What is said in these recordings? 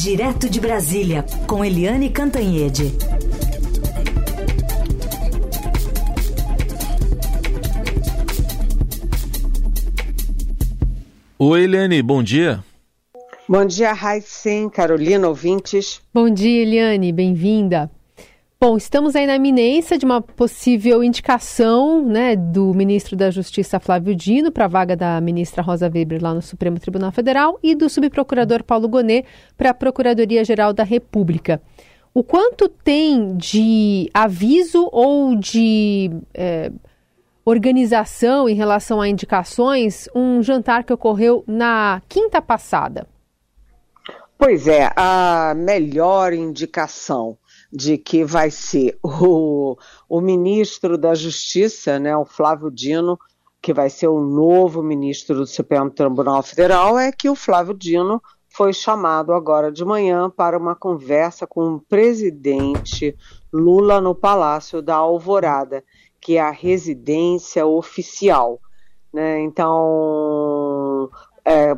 Direto de Brasília, com Eliane Cantanhede. Oi, Eliane, bom dia. Bom dia, Raicen, Carolina, ouvintes. Bom dia, Eliane, bem-vinda. Bom, estamos aí na iminência de uma possível indicação né, do ministro da Justiça Flávio Dino para a vaga da ministra Rosa Weber lá no Supremo Tribunal Federal e do subprocurador Paulo Gonet para a Procuradoria-Geral da República. O quanto tem de aviso ou de é, organização em relação a indicações um jantar que ocorreu na quinta passada? Pois é, a melhor indicação de que vai ser o, o ministro da Justiça, né, o Flávio Dino, que vai ser o novo ministro do Supremo Tribunal Federal, é que o Flávio Dino foi chamado agora de manhã para uma conversa com o presidente Lula no Palácio da Alvorada, que é a residência oficial. Né? Então, é,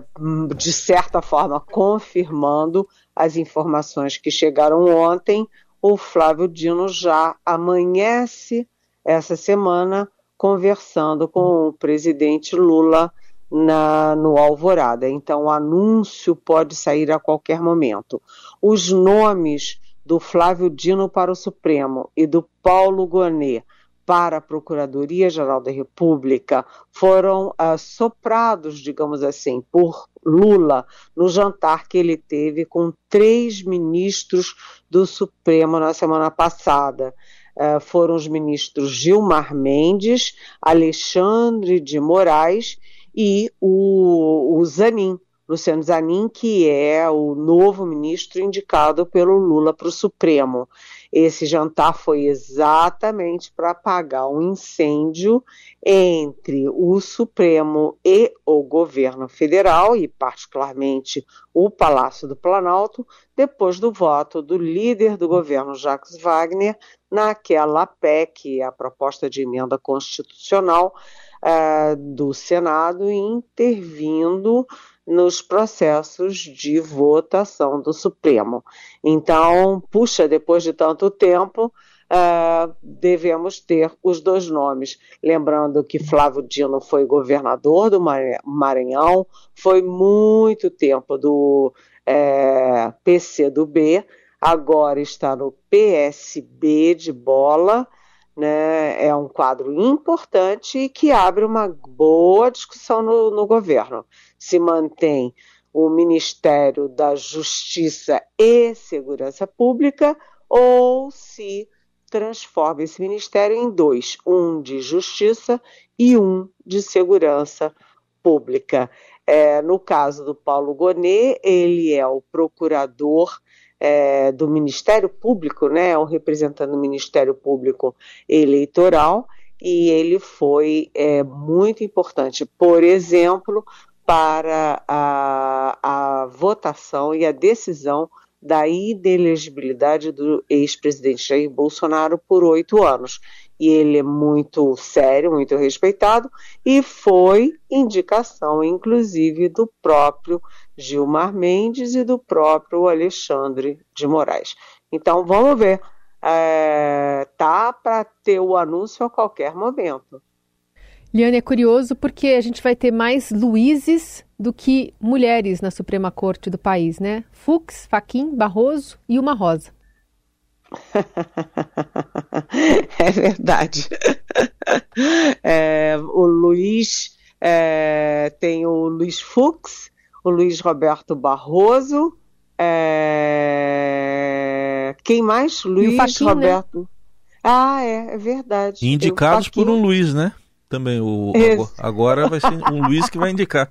de certa forma, confirmando as informações que chegaram ontem, o Flávio Dino já amanhece essa semana conversando com o presidente Lula na, no Alvorada. Então, o anúncio pode sair a qualquer momento. Os nomes do Flávio Dino para o Supremo e do Paulo Gonet para a Procuradoria-Geral da República foram uh, soprados, digamos assim, por Lula no jantar que ele teve com três ministros do Supremo na semana passada. Uh, foram os ministros Gilmar Mendes, Alexandre de Moraes e o, o Zanin, Luciano Zanin, que é o novo ministro indicado pelo Lula para o Supremo. Esse jantar foi exatamente para apagar um incêndio entre o Supremo e o governo federal, e particularmente o Palácio do Planalto, depois do voto do líder do governo, Jacques Wagner, naquela PEC, a proposta de emenda constitucional uh, do Senado, intervindo nos processos de votação do Supremo. Então, puxa, depois de tanto tempo, uh, devemos ter os dois nomes. Lembrando que Flávio Dino foi governador do Maranhão, foi muito tempo do é, PC do B, agora está no PSB de bola. Né, é um quadro importante e que abre uma boa discussão no, no governo se mantém o Ministério da Justiça e Segurança Pública ou se transforma esse ministério em dois, um de Justiça e um de Segurança Pública. É, no caso do Paulo Gonet, ele é o procurador é, do Ministério Público, né, o representante do Ministério Público Eleitoral, e ele foi é, muito importante, por exemplo, para a, a votação e a decisão da inelegibilidade do ex-presidente Jair Bolsonaro por oito anos. E ele é muito sério, muito respeitado, e foi indicação, inclusive, do próprio Gilmar Mendes e do próprio Alexandre de Moraes. Então, vamos ver. É, tá para ter o anúncio a qualquer momento. Liane, é curioso porque a gente vai ter mais Luizes do que mulheres na Suprema Corte do país, né? Fux, Faquim, Barroso e uma Rosa. é verdade. É, o Luiz é, tem o Luiz Fux, o Luiz Roberto Barroso. É, quem mais? Luiz né? Roberto. Né? Ah, é, é verdade. Indicados por um Luiz, né? também. O, agora vai ser um Luiz que vai indicar.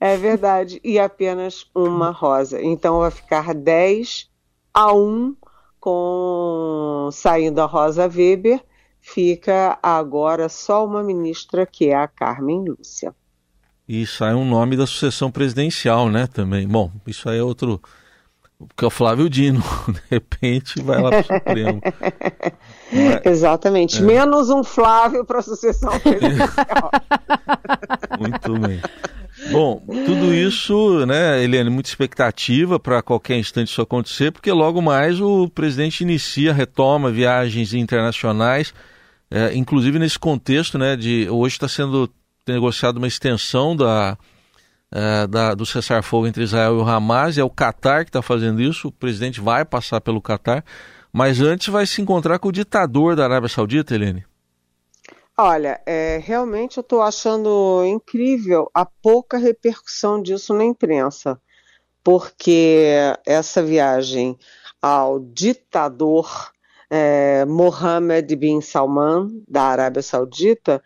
É verdade. E apenas uma rosa. Então vai ficar 10 a 1 com saindo a Rosa Weber. Fica agora só uma ministra que é a Carmen Lúcia. E sai um nome da sucessão presidencial, né? Também. Bom, isso aí é outro porque é o Flávio Dino, de repente, vai lá para o Supremo. É... Exatamente. É. Menos um Flávio para a sucessão presidencial. Muito bem. Isso, né, Eliane, muita expectativa para qualquer instante isso acontecer, porque logo mais o presidente inicia, retoma viagens internacionais, é, inclusive nesse contexto, né, de hoje está sendo negociada uma extensão da, é, da, do cessar-fogo entre Israel e o Hamas, é o Catar que está fazendo isso, o presidente vai passar pelo Catar, mas antes vai se encontrar com o ditador da Arábia Saudita, Helene. Olha, é, realmente eu estou achando incrível a pouca repercussão disso na imprensa, porque essa viagem ao ditador é, Mohammed bin Salman, da Arábia Saudita,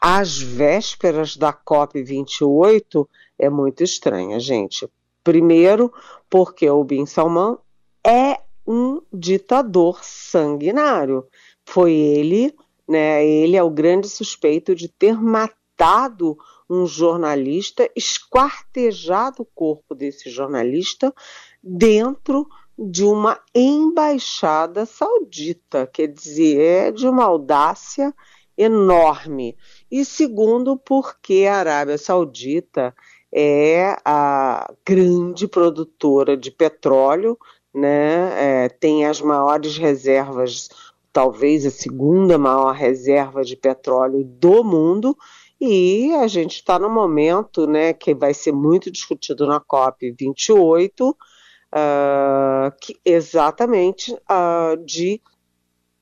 às vésperas da COP28, é muito estranha, gente. Primeiro, porque o Bin Salman é um ditador sanguinário. Foi ele né? Ele é o grande suspeito de ter matado um jornalista, esquartejado o corpo desse jornalista dentro de uma embaixada saudita, quer dizer, é de uma audácia enorme. E segundo, porque a Arábia Saudita é a grande produtora de petróleo, né? É, tem as maiores reservas talvez a segunda maior reserva de petróleo do mundo, e a gente está no momento né, que vai ser muito discutido na COP28, uh, que exatamente uh, de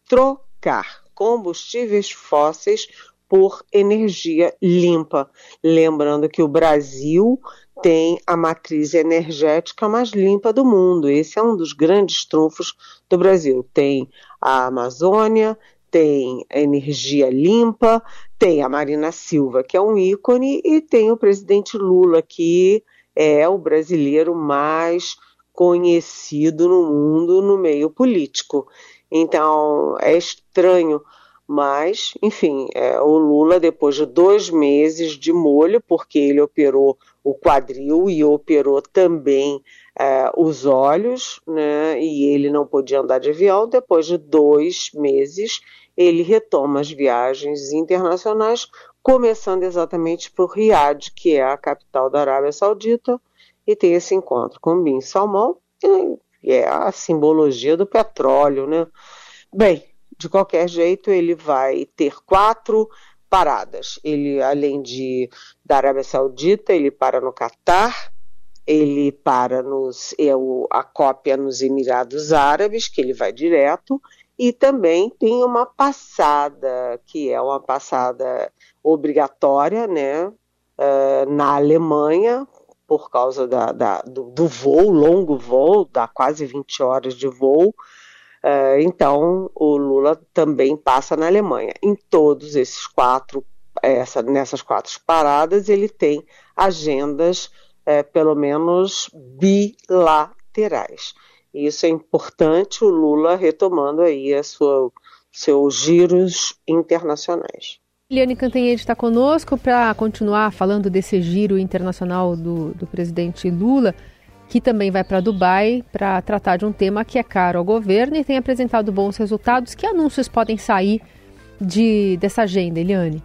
trocar combustíveis fósseis por energia limpa. Lembrando que o Brasil tem a matriz energética mais limpa do mundo. Esse é um dos grandes trunfos do Brasil. Tem a Amazônia, tem a energia limpa, tem a Marina Silva, que é um ícone, e tem o presidente Lula, que é o brasileiro mais conhecido no mundo no meio político. Então, é estranho mas, enfim, é, o Lula, depois de dois meses de molho, porque ele operou o quadril e operou também é, os olhos, né, e ele não podia andar de avião, depois de dois meses, ele retoma as viagens internacionais, começando exatamente por Riad, que é a capital da Arábia Saudita, e tem esse encontro com Bin Salmão, que é a simbologia do petróleo, né? Bem, de qualquer jeito, ele vai ter quatro paradas. Ele, além de da Arábia Saudita, ele para no Catar, ele para nos é o, a cópia nos Emirados Árabes, que ele vai direto, e também tem uma passada, que é uma passada obrigatória, né, uh, na Alemanha, por causa da, da, do, do voo, longo voo, dá quase 20 horas de voo, Uh, então, o Lula também passa na Alemanha. Em todos esses quatro, essa, nessas quatro paradas, ele tem agendas, uh, pelo menos, bilaterais. Isso é importante, o Lula retomando aí a sua, seus giros internacionais. Eliane Cantanhede está conosco para continuar falando desse giro internacional do, do presidente Lula que também vai para Dubai para tratar de um tema que é caro ao governo e tem apresentado bons resultados. Que anúncios podem sair de, dessa agenda, Eliane?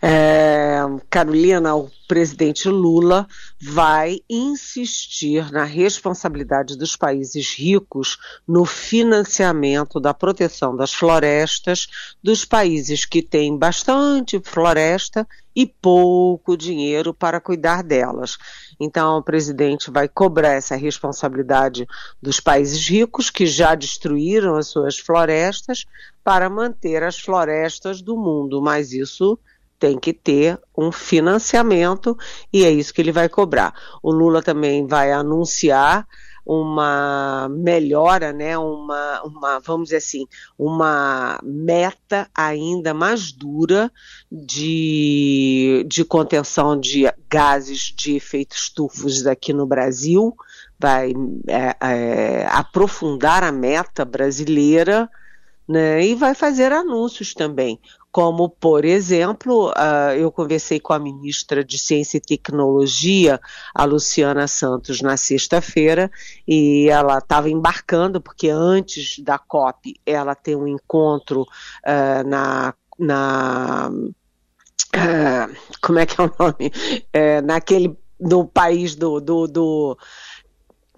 É, Carolina, o presidente Lula vai insistir na responsabilidade dos países ricos no financiamento da proteção das florestas dos países que têm bastante floresta e pouco dinheiro para cuidar delas. Então, o presidente vai cobrar essa responsabilidade dos países ricos que já destruíram as suas florestas para manter as florestas do mundo, mas isso tem que ter um financiamento e é isso que ele vai cobrar. O Lula também vai anunciar uma melhora, né, uma, uma, vamos dizer assim, uma meta ainda mais dura de, de contenção de gases de efeito estufos aqui no Brasil, vai é, é, aprofundar a meta brasileira né, e vai fazer anúncios também como, por exemplo, uh, eu conversei com a ministra de Ciência e Tecnologia, a Luciana Santos, na sexta-feira, e ela estava embarcando, porque antes da COP ela tem um encontro uh, na, na Uh, como é que é o nome? É, naquele no país do, do, do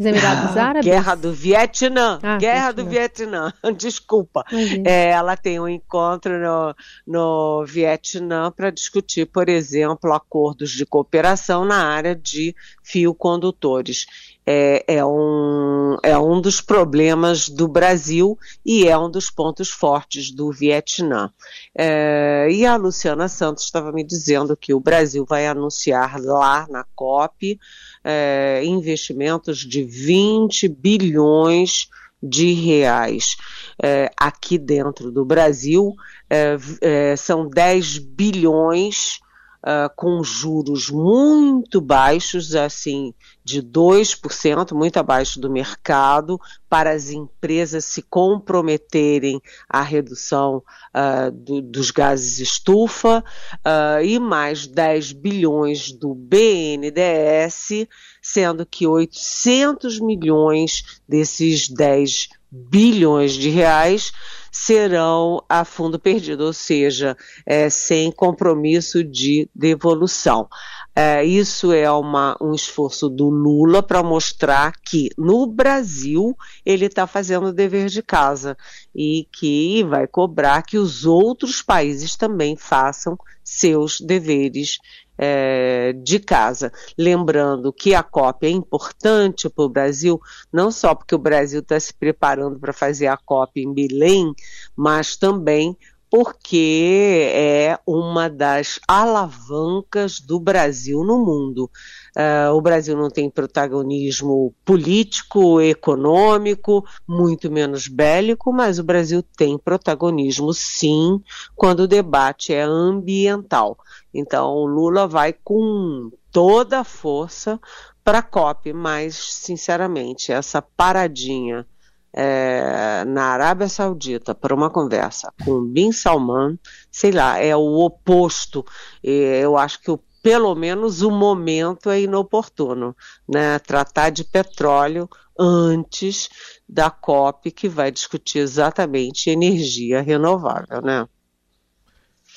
os Emirados ah, Árabes? Guerra do Vietnã. Ah, Guerra do Vietnã. Desculpa. É, ela tem um encontro no, no Vietnã para discutir, por exemplo, acordos de cooperação na área de fio condutores é, é, um, é um dos problemas do Brasil e é um dos pontos fortes do Vietnã. É, e a Luciana Santos estava me dizendo que o Brasil vai anunciar lá na COP é, investimentos de 20 bilhões de reais. É, aqui dentro do Brasil, é, é, são 10 bilhões uh, com juros muito baixos, assim, de 2%, muito abaixo do mercado, para as empresas se comprometerem à redução uh, do, dos gases estufa, uh, e mais 10 bilhões do BNDES, sendo que 800 milhões desses 10 bilhões de reais serão a fundo perdido, ou seja, é, sem compromisso de devolução. É, isso é uma, um esforço do Lula para mostrar que no Brasil ele está fazendo o dever de casa e que vai cobrar que os outros países também façam seus deveres é, de casa. Lembrando que a COP é importante para o Brasil, não só porque o Brasil está se preparando para fazer a COP em Belém, mas também porque é uma das alavancas do Brasil no mundo. Uh, o Brasil não tem protagonismo político, econômico, muito menos bélico, mas o Brasil tem protagonismo sim quando o debate é ambiental. Então, o Lula vai com toda a força para a COP, mas, sinceramente, essa paradinha é, na Arábia Saudita para uma conversa com Bin Salman, sei lá, é o oposto. Eu acho que o, pelo menos o momento é inoportuno, né? Tratar de petróleo antes da COP que vai discutir exatamente energia renovável, né?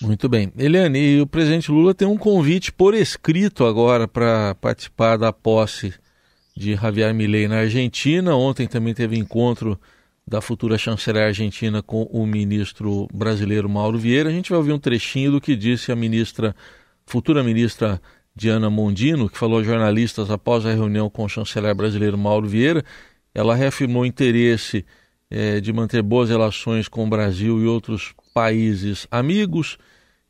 Muito bem. Eliane, e o presidente Lula tem um convite por escrito agora para participar da posse de Javier Milei na Argentina. Ontem também teve encontro da futura chanceler argentina com o ministro brasileiro Mauro Vieira. A gente vai ouvir um trechinho do que disse a ministra, futura ministra Diana Mondino, que falou a jornalistas após a reunião com o chanceler brasileiro Mauro Vieira. Ela reafirmou interesse eh, de manter boas relações com o Brasil e outros países amigos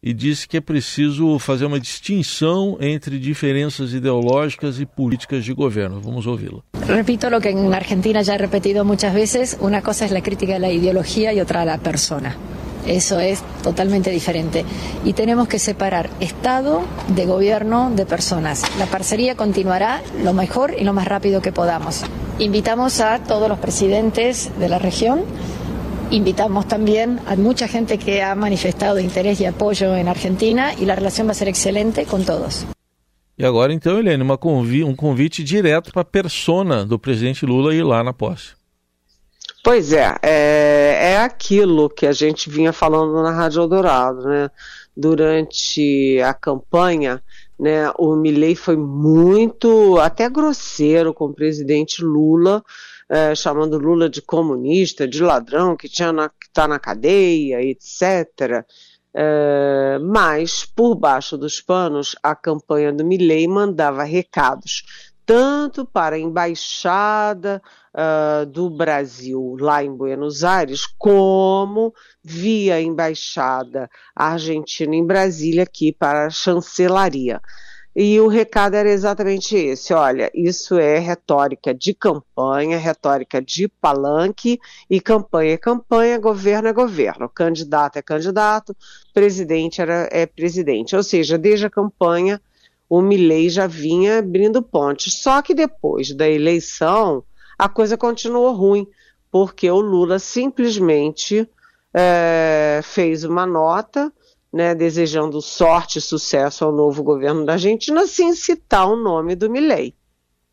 e disse que é preciso fazer uma distinção entre diferenças ideológicas e políticas de governo. Vamos ouvi-la. Repito lo que en Argentina ya he repetido muchas veces, una cosa es la crítica de la ideología y otra la persona. Eso es totalmente diferente. Y tenemos que separar Estado de gobierno de personas. La parcería continuará lo mejor y lo más rápido que podamos. Invitamos a todos los presidentes de la región Invitamos también a mucha gente que ha manifestado interés y apoyo en Argentina y la relación va a ser excelente con todos. E agora, então, Helene, uma convi um convite direto para a persona do presidente Lula ir lá na posse. Pois é, é, é aquilo que a gente vinha falando na Rádio Eldorado, né? Durante a campanha, né, o Milley foi muito, até grosseiro com o presidente Lula, é, chamando Lula de comunista, de ladrão, que está na cadeia, etc. É, mas, por baixo dos panos, a campanha do Milley mandava recados tanto para a embaixada uh, do Brasil lá em Buenos Aires, como via embaixada argentina em Brasília aqui para a chancelaria. E o recado era exatamente esse: olha, isso é retórica de campanha, retórica de palanque, e campanha é campanha, governo é governo, candidato é candidato, presidente era, é presidente. Ou seja, desde a campanha, o Milley já vinha abrindo pontes. Só que depois da eleição, a coisa continuou ruim, porque o Lula simplesmente é, fez uma nota né, desejando sorte e sucesso ao novo governo da Argentina, sem citar o nome do Milley.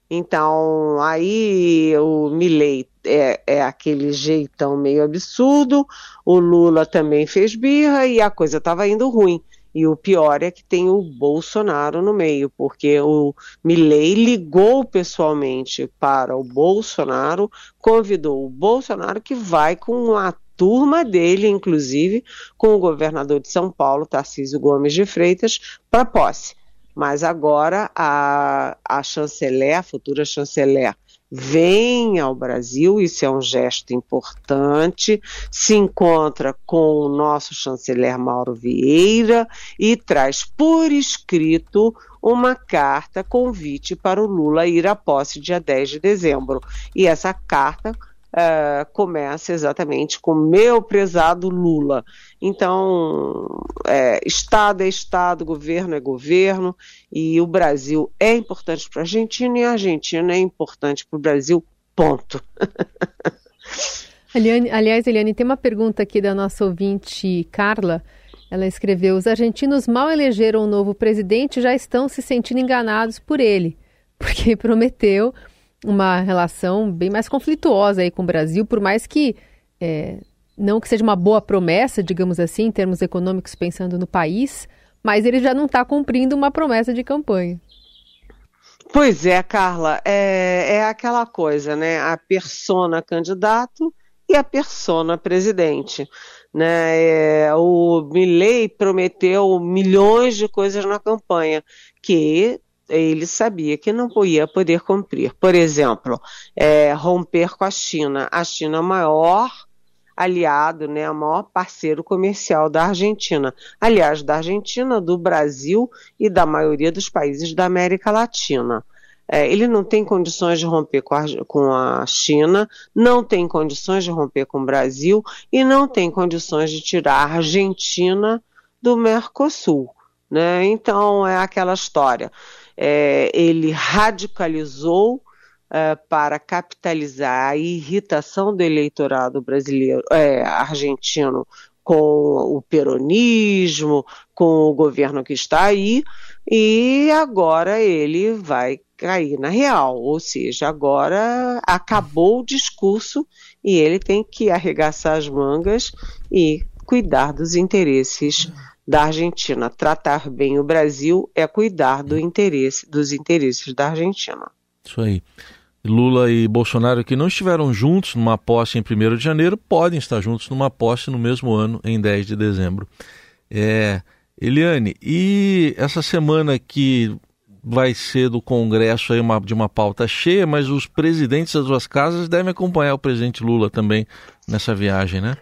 Então, aí o Milley é, é, aquele jeitão meio absurdo, o Lula também fez birra e a coisa estava indo ruim. E o pior é que tem o Bolsonaro no meio, porque o Milley ligou pessoalmente para o Bolsonaro, convidou o Bolsonaro que vai com a turma dele, inclusive, com o governador de São Paulo, Tarcísio Gomes de Freitas, para posse. Mas agora a, a chanceler, a futura chanceler, vem ao Brasil, isso é um gesto importante, se encontra com o nosso chanceler Mauro Vieira e traz por escrito uma carta convite para o Lula ir à posse dia 10 de dezembro. E essa carta uh, começa exatamente com meu prezado Lula. Então, é, Estado é Estado, governo é governo, e o Brasil é importante para a Argentina e a Argentina é importante para o Brasil, ponto. Eliane, aliás, Eliane, tem uma pergunta aqui da nossa ouvinte Carla. Ela escreveu: Os argentinos mal elegeram um novo presidente já estão se sentindo enganados por ele, porque prometeu uma relação bem mais conflituosa aí com o Brasil, por mais que é, não que seja uma boa promessa, digamos assim, em termos econômicos, pensando no país, mas ele já não está cumprindo uma promessa de campanha. Pois é, Carla, é, é aquela coisa, né? A persona candidato e a persona presidente. Né? É, o Milley prometeu milhões de coisas na campanha que ele sabia que não ia poder cumprir. Por exemplo, é, romper com a China. A China é o maior aliado, né, o maior parceiro comercial da Argentina. Aliás, da Argentina, do Brasil e da maioria dos países da América Latina. É, ele não tem condições de romper com a, com a, China, não tem condições de romper com o Brasil e não tem condições de tirar a Argentina do Mercosul. Né? Então é aquela história é, ele radicalizou é, para capitalizar a irritação do eleitorado brasileiro, é, argentino com o peronismo, com o governo que está aí, e agora ele vai cair na real, ou seja, agora acabou o discurso e ele tem que arregaçar as mangas e cuidar dos interesses da Argentina. Tratar bem o Brasil é cuidar do interesse, dos interesses da Argentina. Isso aí. Lula e Bolsonaro, que não estiveram juntos numa posse em 1 de janeiro, podem estar juntos numa posse no mesmo ano, em 10 de dezembro. É, Eliane, e essa semana que vai ser do Congresso aí uma, de uma pauta cheia, mas os presidentes das duas casas devem acompanhar o presidente Lula também nessa viagem, né?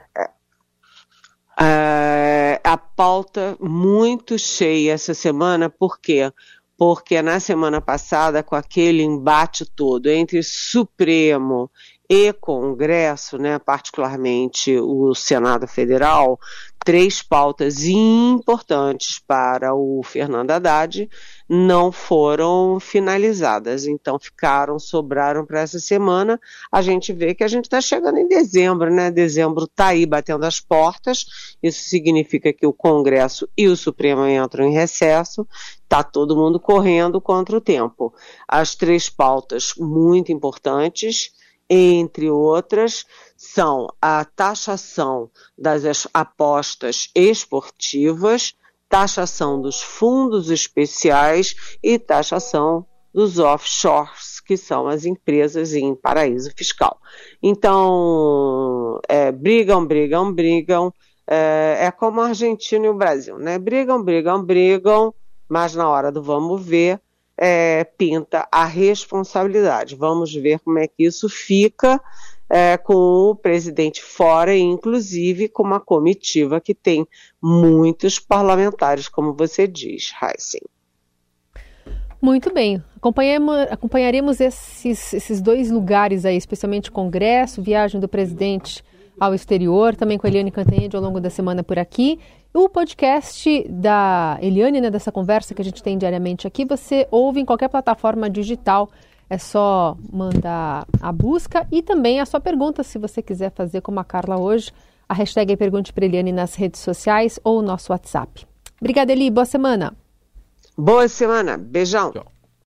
É, pauta muito cheia essa semana, por quê? Porque na semana passada, com aquele embate todo entre Supremo e Congresso, né, particularmente o Senado Federal, três pautas importantes para o Fernando Haddad não foram finalizadas. Então ficaram, sobraram para essa semana. A gente vê que a gente está chegando em dezembro, né? Dezembro está aí batendo as portas. Isso significa que o Congresso e o Supremo entram em recesso. Está todo mundo correndo contra o tempo. As três pautas muito importantes entre outras, são a taxação das apostas esportivas, taxação dos fundos especiais e taxação dos offshores, que são as empresas em paraíso fiscal. Então, é, brigam, brigam, brigam. É, é como a Argentina e o Brasil, né? Brigam, brigam, brigam, mas na hora do vamos ver, é, pinta a responsabilidade. Vamos ver como é que isso fica é, com o presidente fora, inclusive com uma comitiva que tem muitos parlamentares, como você diz, Heisen. Muito bem. Acompanharemos esses, esses dois lugares aí, especialmente o Congresso, viagem do presidente ao exterior, também com a Eliane Cantanhede ao longo da semana por aqui. O podcast da Eliane, né, dessa conversa que a gente tem diariamente aqui, você ouve em qualquer plataforma digital. É só mandar a busca e também a sua pergunta, se você quiser fazer como a Carla hoje. A hashtag é Pergunte para Eliane nas redes sociais ou o nosso WhatsApp. Obrigada, Eli. Boa semana. Boa semana. Beijão. Tchau.